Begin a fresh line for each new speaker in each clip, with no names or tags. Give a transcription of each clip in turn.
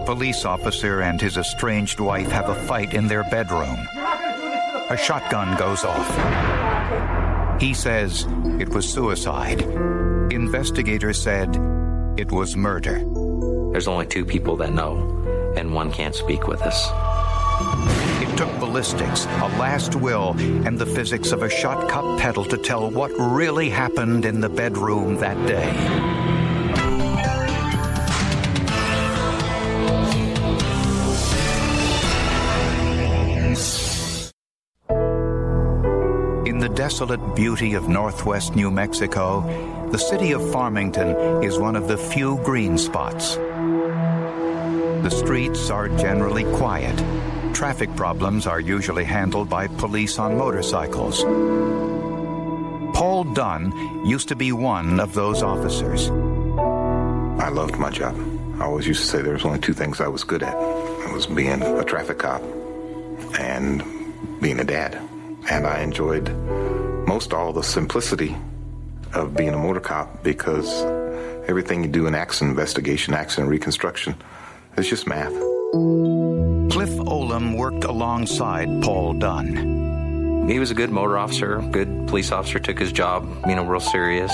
A police officer and his estranged wife have a fight in their bedroom. A shotgun goes off. He says it was suicide. Investigators said it was murder.
There's only two people that know, and one can't speak with us.
It took ballistics, a last will, and the physics of a shot cup petal to tell what really happened in the bedroom that day. Desolate beauty of northwest New Mexico, the city of Farmington is one of the few green spots. The streets are generally quiet. Traffic problems are usually handled by police on motorcycles. Paul Dunn used to be one of those officers.
I loved my job. I always used to say there was only two things I was good at. It was being a traffic cop and being a dad. And I enjoyed most all the simplicity of being a motor cop because everything you do in accident investigation, accident reconstruction, it's just math.
Cliff Olam worked alongside Paul Dunn.
He was a good motor officer, good police officer, took his job, you know, real serious.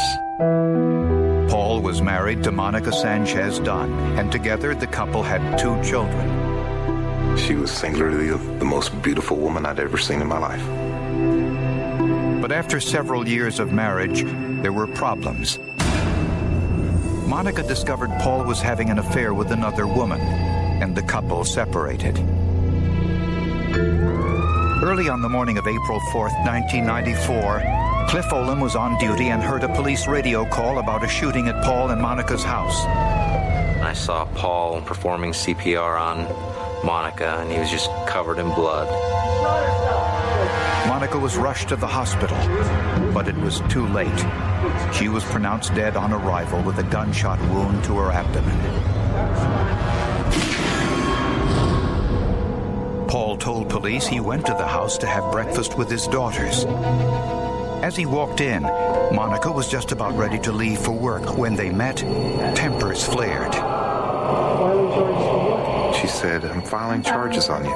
Paul was married to Monica Sanchez Dunn, and together the couple had two children.
She was singularly the most beautiful woman I'd ever seen in my life.
But after several years of marriage, there were problems. Monica discovered Paul was having an affair with another woman, and the couple separated. Early on the morning of April 4th, 1994, Cliff Olam was on duty and heard a police radio call about a shooting at Paul and Monica's house.
I saw Paul performing CPR on Monica, and he was just covered in blood.
Monica was rushed to the hospital, but it was too late. She was pronounced dead on arrival with a gunshot wound to her abdomen. Paul told police he went to the house to have breakfast with his daughters. As he walked in, Monica was just about ready to leave for work. When they met, tempers flared.
She said, I'm filing charges on you.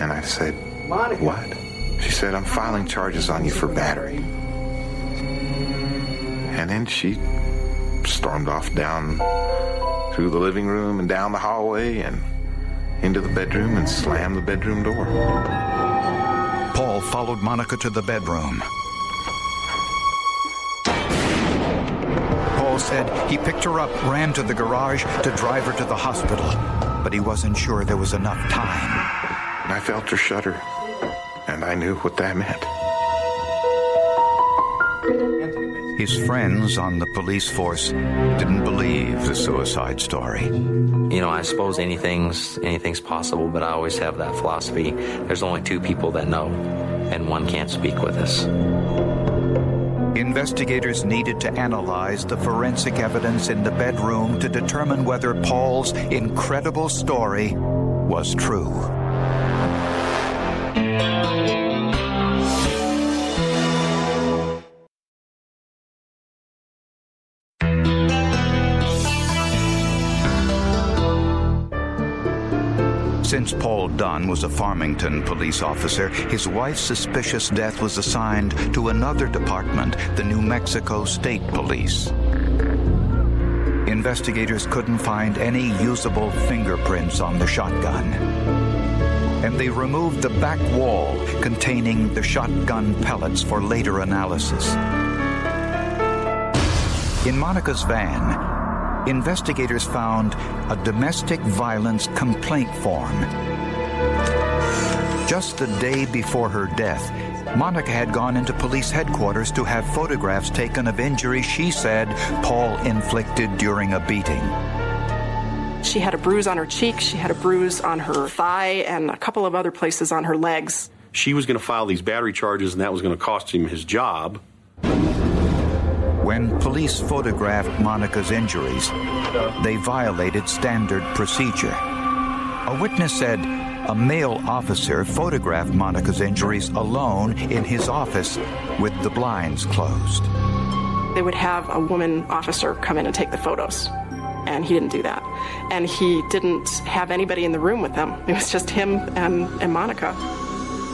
And I said, What? She said, I'm filing charges on you for battery. And then she stormed off down through the living room and down the hallway and into the bedroom and slammed the bedroom door.
Paul followed Monica to the bedroom. Paul said he picked her up, ran to the garage to drive her to the hospital, but he wasn't sure there was enough time.
I felt her shudder, and I knew what that meant.
His friends on the police force didn't believe the suicide story.
You know, I suppose anything's anything's possible, but I always have that philosophy. There's only two people that know, and one can't speak with us.
Investigators needed to analyze the forensic evidence in the bedroom to determine whether Paul's incredible story was true. Dunn was a Farmington police officer, his wife's suspicious death was assigned to another department, the New Mexico State Police. Investigators couldn't find any usable fingerprints on the shotgun. And they removed the back wall containing the shotgun pellets for later analysis. In Monica's van, investigators found a domestic violence complaint form. Just the day before her death, Monica had gone into police headquarters to have photographs taken of injuries she said Paul inflicted during a beating.
She had a bruise on her cheek, she had a bruise on her thigh, and a couple of other places on her legs.
She was going to file these battery charges, and that was going to cost him his job.
When police photographed Monica's injuries, they violated standard procedure. A witness said a male officer photographed Monica's injuries alone in his office with the blinds closed.
They would have a woman officer come in and take the photos, and he didn't do that. And he didn't have anybody in the room with them. It was just him and, and Monica.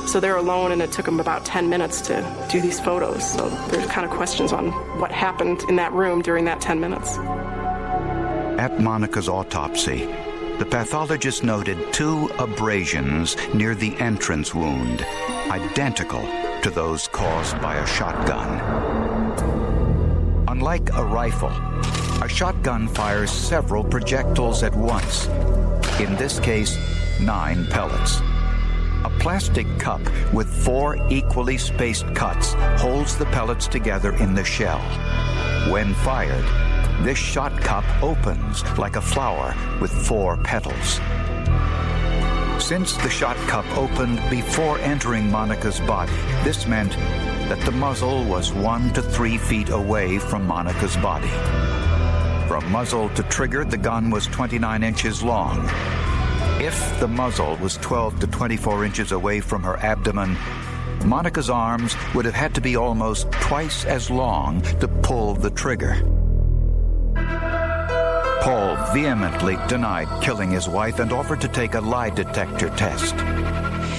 So they're alone, and it took them about 10 minutes to do these photos. So there's kind of questions on what happened in that room during that 10 minutes.
At Monica's autopsy, the pathologist noted two abrasions near the entrance wound, identical to those caused by a shotgun. Unlike a rifle, a shotgun fires several projectiles at once. In this case, nine pellets. A plastic cup with four equally spaced cuts holds the pellets together in the shell. When fired, this shot cup opens like a flower with four petals. Since the shot cup opened before entering Monica's body, this meant that the muzzle was one to three feet away from Monica's body. From muzzle to trigger, the gun was 29 inches long. If the muzzle was 12 to 24 inches away from her abdomen, Monica's arms would have had to be almost twice as long to pull the trigger. Paul vehemently denied killing his wife and offered to take a lie detector test.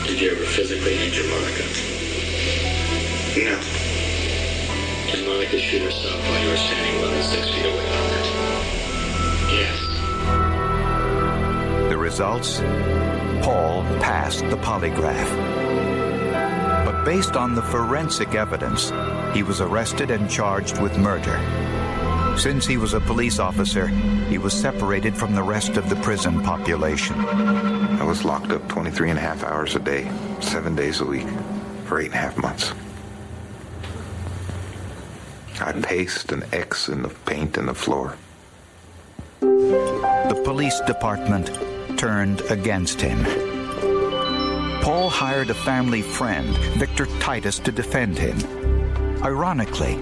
Did you ever physically injure Monica?
No.
Did Monica shoot herself while you were standing more than six feet away from her?
Yes.
The results? Paul passed the polygraph. But based on the forensic evidence, he was arrested and charged with murder. Since he was a police officer, he was separated from the rest of the prison population.
I was locked up 23 and a half hours a day, seven days a week, for eight and a half months. I paced an X in the paint and the floor.
The police department turned against him. Paul hired a family friend, Victor Titus, to defend him. Ironically,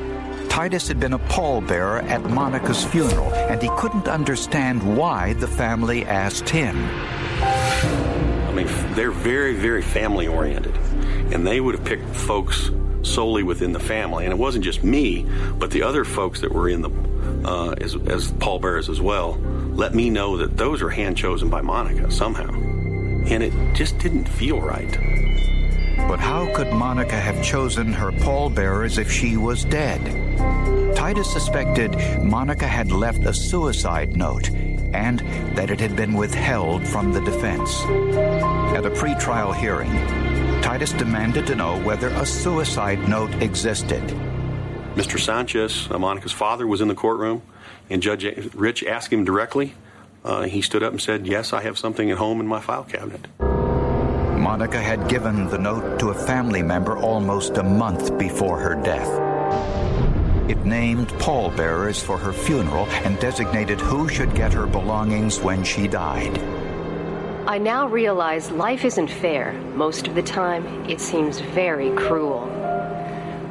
Titus had been a pallbearer at Monica's funeral, and he couldn't understand why the family asked him.
I mean, they're very, very family oriented. And they would have picked folks solely within the family. And it wasn't just me, but the other folks that were in the, uh, as, as pallbearers as well, let me know that those are hand chosen by Monica somehow. And it just didn't feel right.
But how could Monica have chosen her pallbearers if she was dead? Titus suspected Monica had left a suicide note and that it had been withheld from the defense. At a pretrial hearing, Titus demanded to know whether a suicide note existed.
Mr. Sanchez, uh, Monica's father, was in the courtroom, and Judge Rich asked him directly. Uh, he stood up and said, Yes, I have something at home in my file cabinet.
Monica had given the note to a family member almost a month before her death. It named pallbearers for her funeral and designated who should get her belongings when she died.
I now realize life isn't fair. Most of the time, it seems very cruel.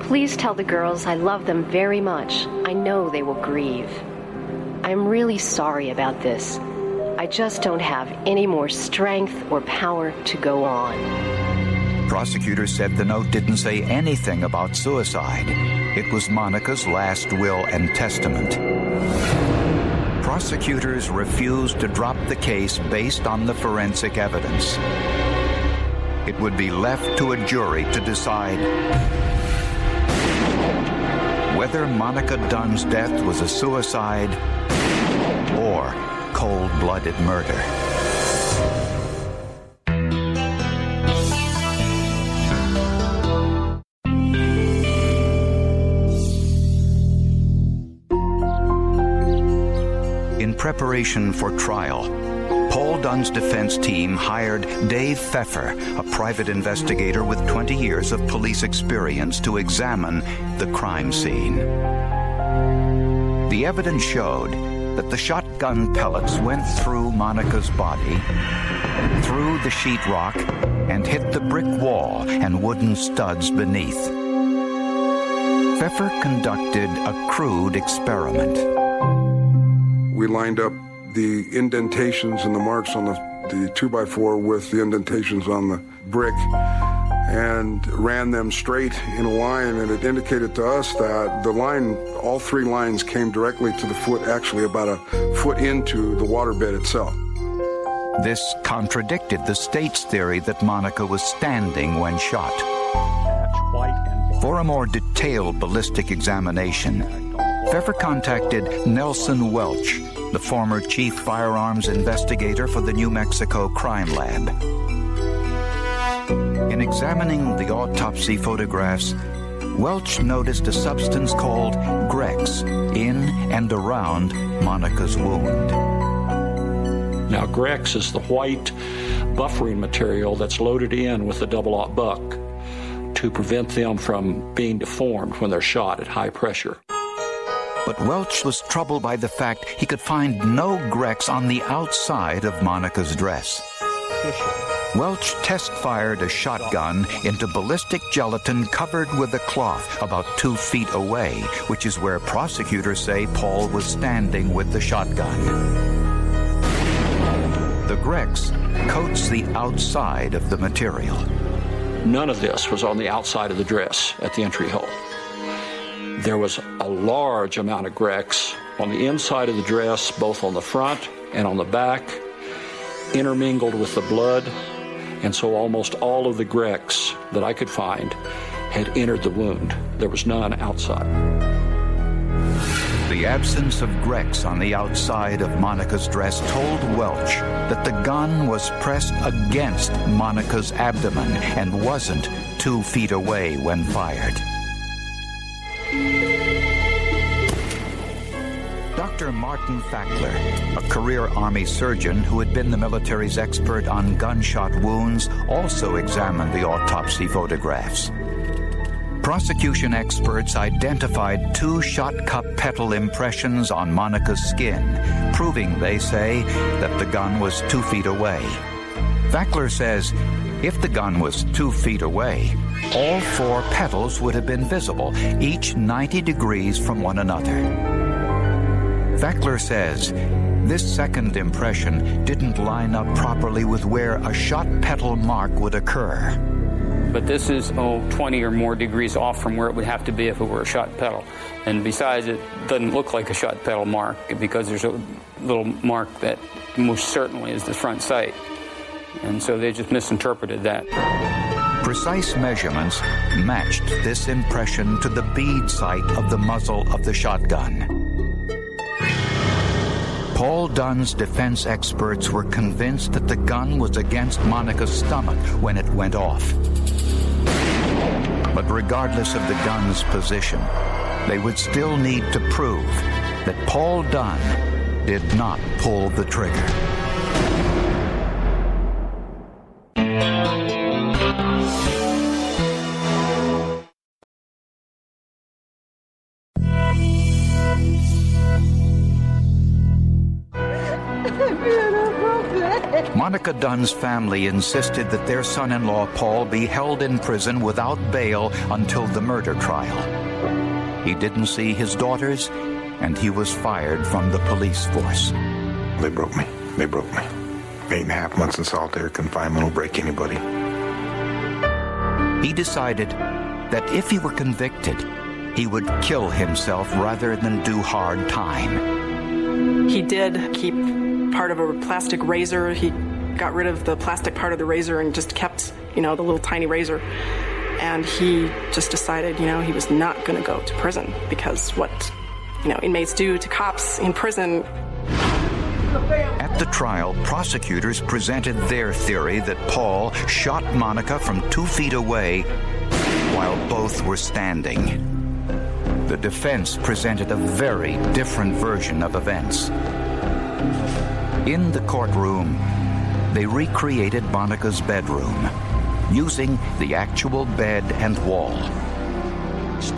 Please tell the girls I love them very much. I know they will grieve. I'm really sorry about this. I just don't have any more strength or power to go on.
Prosecutors said the note didn't say anything about suicide. It was Monica's last will and testament. Prosecutors refused to drop the case based on the forensic evidence. It would be left to a jury to decide whether Monica Dunn's death was a suicide or cold blooded murder. Preparation for trial, Paul Dunn's defense team hired Dave Pfeffer, a private investigator with 20 years of police experience, to examine the crime scene. The evidence showed that the shotgun pellets went through Monica's body, through the sheetrock, and hit the brick wall and wooden studs beneath. Pfeffer conducted a crude experiment.
We lined up the indentations and the marks on the, the 2x4 with the indentations on the brick and ran them straight in a line. And it indicated to us that the line all three lines came directly to the foot actually about a foot into the waterbed itself.
This contradicted the state's theory that monica was standing when shot. For a more detailed ballistic examination pfeffer contacted nelson welch the former chief firearms investigator for the new mexico crime lab in examining the autopsy photographs, Welch noticed a substance called Grex in and around Monica's wound.
Now, Grex is the white buffering material that's loaded in with the double-aught buck to prevent them from being deformed when they're shot at high pressure.
But Welch was troubled by the fact he could find no Grex on the outside of Monica's dress. Welch test fired a shotgun into ballistic gelatin covered with a cloth about two feet away, which is where prosecutors say Paul was standing with the shotgun. The Grex coats the outside of the material.
None of this was on the outside of the dress at the entry hole. There was a large amount of Grex on the inside of the dress, both on the front and on the back, intermingled with the blood and so almost all of the Grex that I could find had entered the wound. There was none outside.
The absence of Grex on the outside of Monica's dress told Welch that the gun was pressed against Monica's abdomen and wasn't two feet away when fired. Dr. Martin Fackler, a career Army surgeon who had been the military's expert on gunshot wounds, also examined the autopsy photographs. Prosecution experts identified two shot cup petal impressions on Monica's skin, proving, they say, that the gun was two feet away. Fackler says if the gun was two feet away, all four petals would have been visible, each 90 degrees from one another. Fackler says this second impression didn't line up properly with where a shot petal mark would occur.
But this is, oh, 20 or more degrees off from where it would have to be if it were a shot petal. And besides, it doesn't look like a shot petal mark because there's a little mark that most certainly is the front sight. And so they just misinterpreted that.
Precise measurements matched this impression to the bead sight of the muzzle of the shotgun. Paul Dunn's defense experts were convinced that the gun was against Monica's stomach when it went off. But regardless of the gun's position, they would still need to prove that Paul Dunn did not pull the trigger. Monica Dunn's family insisted that their son in law, Paul, be held in prison without bail until the murder trial. He didn't see his daughters, and he was fired from the police force.
They broke me. They broke me. Eight and a half months in solitary confinement will break anybody.
He decided that if he were convicted, he would kill himself rather than do hard time.
He did keep part of a plastic razor. He got rid of the plastic part of the razor and just kept, you know, the little tiny razor. And he just decided, you know, he was not going to go to prison because what, you know, inmates do to cops in prison.
At the trial, prosecutors presented their theory that Paul shot Monica from two feet away while both were standing. The defense presented a very different version of events. In the courtroom, they recreated Monica's bedroom using the actual bed and wall.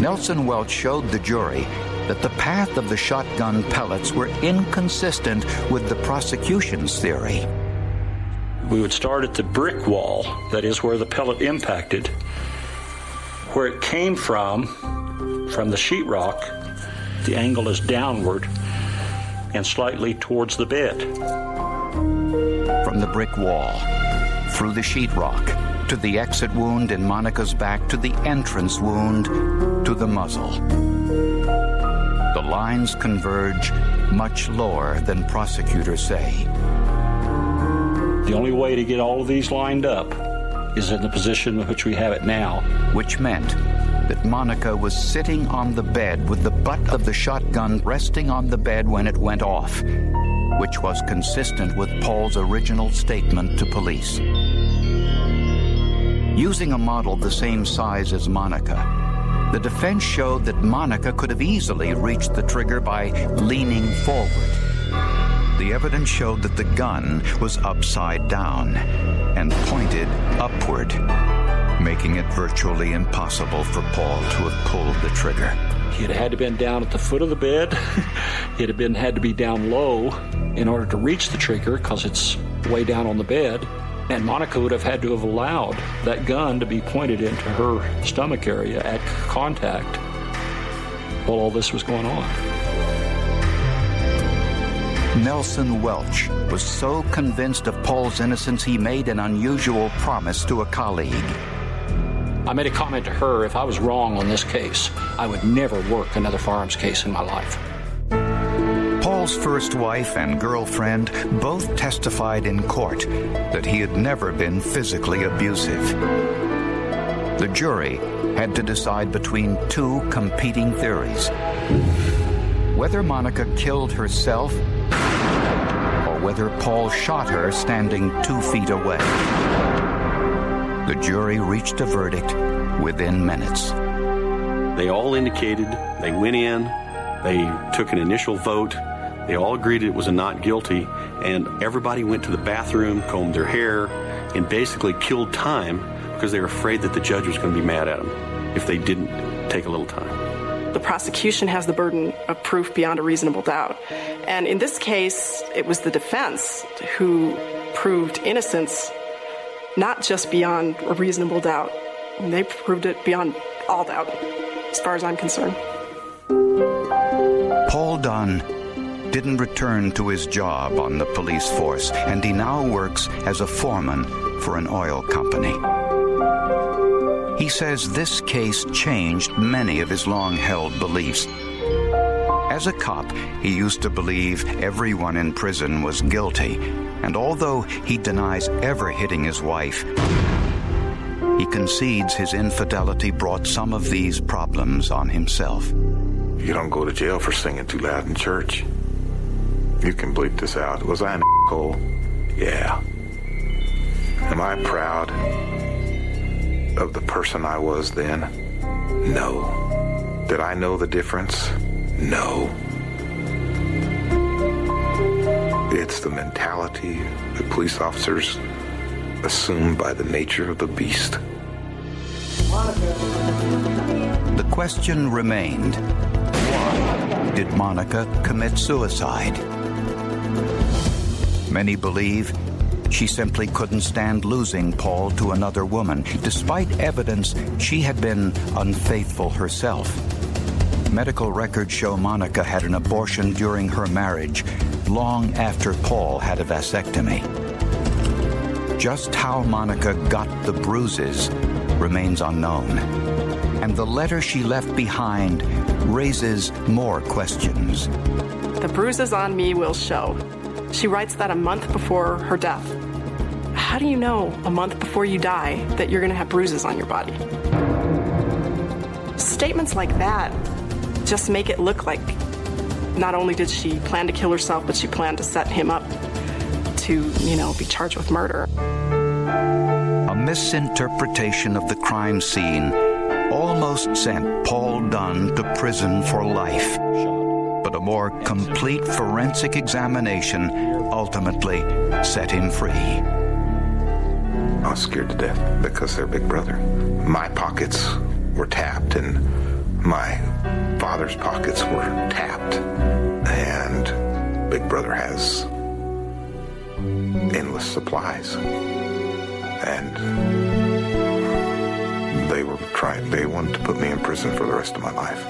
Nelson Welch showed the jury that the path of the shotgun pellets were inconsistent with the prosecution's theory.
We would start at the brick wall, that is where the pellet impacted. Where it came from, from the sheetrock, the angle is downward and slightly towards the bed.
The brick wall, through the sheetrock, to the exit wound in Monica's back, to the entrance wound, to the muzzle. The lines converge much lower than prosecutors say.
The only way to get all of these lined up is in the position in which we have it now.
Which meant that Monica was sitting on the bed with the butt of the shotgun resting on the bed when it went off, which was consistent with Paul's original statement to police. Using a model the same size as Monica, the defense showed that Monica could have easily reached the trigger by leaning forward the evidence showed that the gun was upside down and pointed upward, making it virtually impossible for Paul to have pulled the trigger.
He'd had to been down at the foot of the bed. He'd have been had to be down low in order to reach the trigger because it's way down on the bed. And Monica would have had to have allowed that gun to be pointed into her stomach area at contact while all this was going on.
Nelson Welch was so convinced of Paul's innocence he made an unusual promise to a colleague.
I made a comment to her if I was wrong on this case, I would never work another firearms case in my life.
Paul's first wife and girlfriend both testified in court that he had never been physically abusive. The jury had to decide between two competing theories whether Monica killed herself or whether Paul shot her standing two feet away. The jury reached a verdict within minutes.
They all indicated, they went in, they took an initial vote, they all agreed it was a not guilty, and everybody went to the bathroom, combed their hair, and basically killed time because they were afraid that the judge was going to be mad at them if they didn't take a little time
the prosecution has the burden of proof beyond a reasonable doubt. And in this case, it was the defense who proved innocence, not just beyond a reasonable doubt. They proved it beyond all doubt, as far as I'm concerned.
Paul Dunn didn't return to his job on the police force, and he now works as a foreman for an oil company. He says this case changed many of his long held beliefs. As a cop, he used to believe everyone in prison was guilty, and although he denies ever hitting his wife, he concedes his infidelity brought some of these problems on himself.
You don't go to jail for singing too loud in church. You can bleep this out. Was I an asshole? Yeah. Am I proud? of the person I was then? No. Did I know the difference? No. It's the mentality that police officers assume by the nature of the beast.
The question remained why did Monica commit suicide? Many believe she simply couldn't stand losing Paul to another woman, despite evidence she had been unfaithful herself. Medical records show Monica had an abortion during her marriage, long after Paul had a vasectomy. Just how Monica got the bruises remains unknown, and the letter she left behind raises more questions.
The bruises on me will show. She writes that a month before her death. How do you know a month before you die that you're going to have bruises on your body? Statements like that just make it look like not only did she plan to kill herself, but she planned to set him up to, you know, be charged with murder.
A misinterpretation of the crime scene almost sent Paul Dunn to prison for life. but a more complete forensic examination ultimately set him free.
I was scared to death because they're big brother. My pockets were tapped and my father's pockets were tapped. And Big Brother has endless supplies. And they were trying, they wanted to put me in prison for the rest of my life.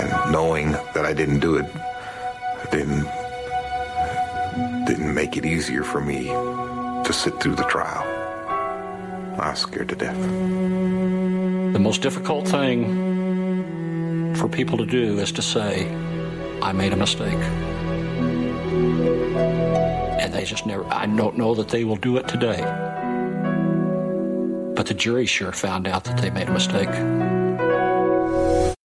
And knowing that I didn't do it, didn't, didn't make it easier for me to sit through the trial. I was scared to death.
The most difficult thing for people to do is to say, I made a mistake. And they just never, I don't know that they will do it today. But the jury sure found out that they made a mistake.